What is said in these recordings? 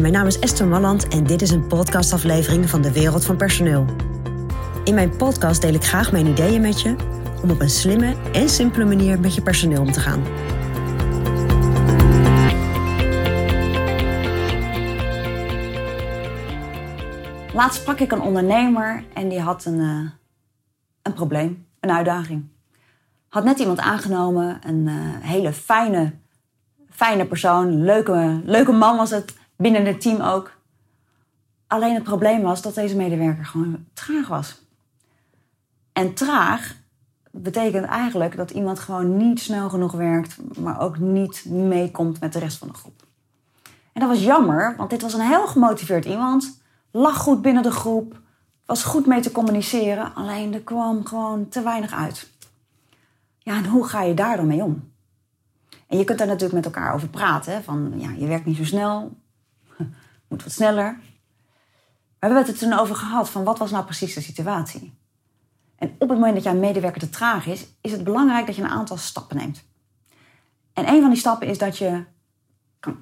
Mijn naam is Esther Malland en dit is een podcastaflevering van de Wereld van Personeel. In mijn podcast deel ik graag mijn ideeën met je om op een slimme en simpele manier met je personeel om te gaan. Laatst sprak ik een ondernemer en die had een, uh, een probleem, een uitdaging. Had net iemand aangenomen, een uh, hele fijne, fijne persoon, leuke, leuke man was het, binnen het team ook. Alleen het probleem was dat deze medewerker gewoon traag was. En traag betekent eigenlijk dat iemand gewoon niet snel genoeg werkt, maar ook niet meekomt met de rest van de groep. En dat was jammer, want dit was een heel gemotiveerd iemand lag goed binnen de groep, was goed mee te communiceren, alleen er kwam gewoon te weinig uit. Ja, en hoe ga je daar dan mee om? En je kunt daar natuurlijk met elkaar over praten, van ja, je werkt niet zo snel, moet wat sneller. Maar we hebben het er toen over gehad van wat was nou precies de situatie. En op het moment dat jouw medewerker te traag is, is het belangrijk dat je een aantal stappen neemt. En een van die stappen is dat je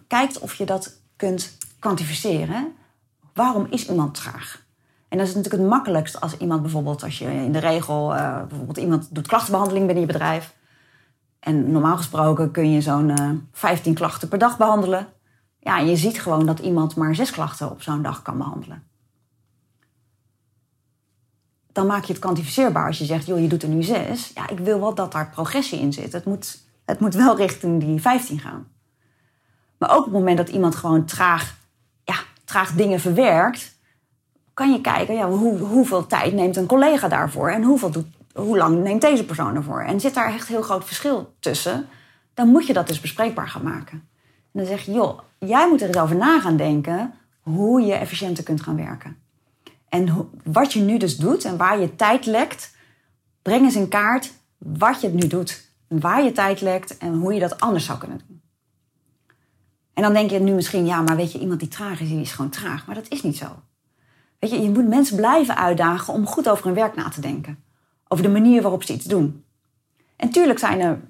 kijkt of je dat kunt kwantificeren waarom is iemand traag? En dat is natuurlijk het makkelijkst als iemand bijvoorbeeld, als je in de regel, uh, bijvoorbeeld iemand doet klachtenbehandeling binnen je bedrijf. En normaal gesproken kun je zo'n uh, eh, 15 klachten per dag behandelen. Ja, en je ziet gewoon dat iemand maar zes klachten op zo'n dag kan behandelen. Dan maak je het kwantificeerbaar als je zegt, joh, je doet er nu zes. Ja, ik wil wel dat daar progressie in zit. Het moet, het moet wel richting die 15 gaan. Maar ook op het moment dat iemand gewoon traag traag dingen verwerkt, kan je kijken ja, hoe, hoeveel tijd neemt een collega daarvoor en hoeveel doet, hoe lang neemt deze persoon ervoor. En zit daar echt heel groot verschil tussen, dan moet je dat dus bespreekbaar gaan maken. En dan zeg je, joh, jij moet er eens over na gaan denken hoe je efficiënter kunt gaan werken. En wat je nu dus doet en waar je tijd lekt, breng eens in kaart wat je nu doet. waar je tijd lekt en hoe je dat anders zou kunnen doen. En dan denk je nu misschien, ja, maar weet je, iemand die traag is, die is gewoon traag. Maar dat is niet zo. Weet je, je moet mensen blijven uitdagen om goed over hun werk na te denken. Over de manier waarop ze iets doen. En tuurlijk zijn er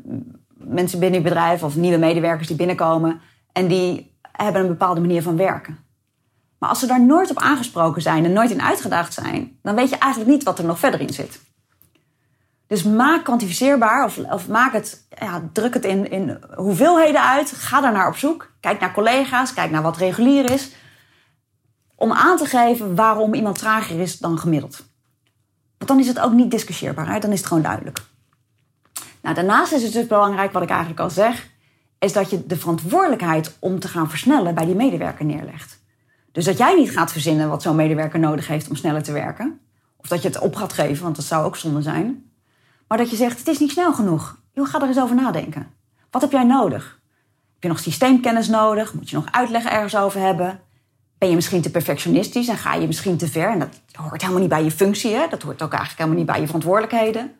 mensen binnen je bedrijf of nieuwe medewerkers die binnenkomen en die hebben een bepaalde manier van werken. Maar als ze daar nooit op aangesproken zijn en nooit in uitgedaagd zijn, dan weet je eigenlijk niet wat er nog verder in zit. Dus maak kwantificeerbaar of, of maak het, ja, druk het in, in hoeveelheden uit. Ga daar naar op zoek. Kijk naar collega's, kijk naar wat regulier is. Om aan te geven waarom iemand trager is dan gemiddeld. Want dan is het ook niet discussieerbaar, dan is het gewoon duidelijk. Nou, daarnaast is het dus belangrijk, wat ik eigenlijk al zeg, is dat je de verantwoordelijkheid om te gaan versnellen bij die medewerker neerlegt. Dus dat jij niet gaat verzinnen wat zo'n medewerker nodig heeft om sneller te werken. Of dat je het op gaat geven, want dat zou ook zonde zijn. Maar dat je zegt, het is niet snel genoeg. Ga er eens over nadenken. Wat heb jij nodig? Heb je nog systeemkennis nodig? Moet je nog uitleg ergens over hebben? Ben je misschien te perfectionistisch en ga je misschien te ver? En dat hoort helemaal niet bij je functie. Hè? Dat hoort ook eigenlijk helemaal niet bij je verantwoordelijkheden.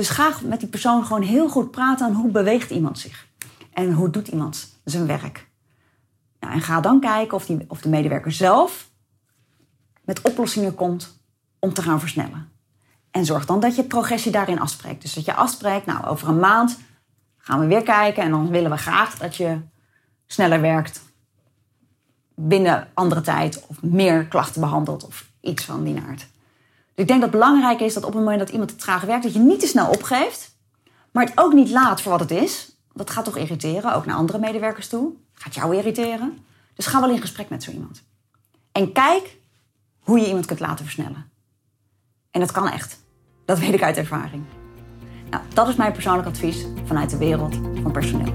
Dus ga met die persoon gewoon heel goed praten aan hoe beweegt iemand zich. En hoe doet iemand zijn werk. Nou, en ga dan kijken of, die, of de medewerker zelf met oplossingen komt om te gaan versnellen. En zorg dan dat je progressie daarin afspreekt. Dus dat je afspreekt, nou, over een maand gaan we weer kijken. En dan willen we graag dat je sneller werkt binnen andere tijd. Of meer klachten behandelt of iets van die naart. Ik denk dat het belangrijk is dat op het moment dat iemand te traag werkt, dat je niet te snel opgeeft. Maar het ook niet laat voor wat het is. Dat gaat toch irriteren, ook naar andere medewerkers toe. Gaat jou irriteren. Dus ga wel in gesprek met zo iemand. En kijk hoe je iemand kunt laten versnellen. En dat kan echt. Dat weet ik uit ervaring. Nou, dat is mijn persoonlijk advies vanuit de wereld van personeel.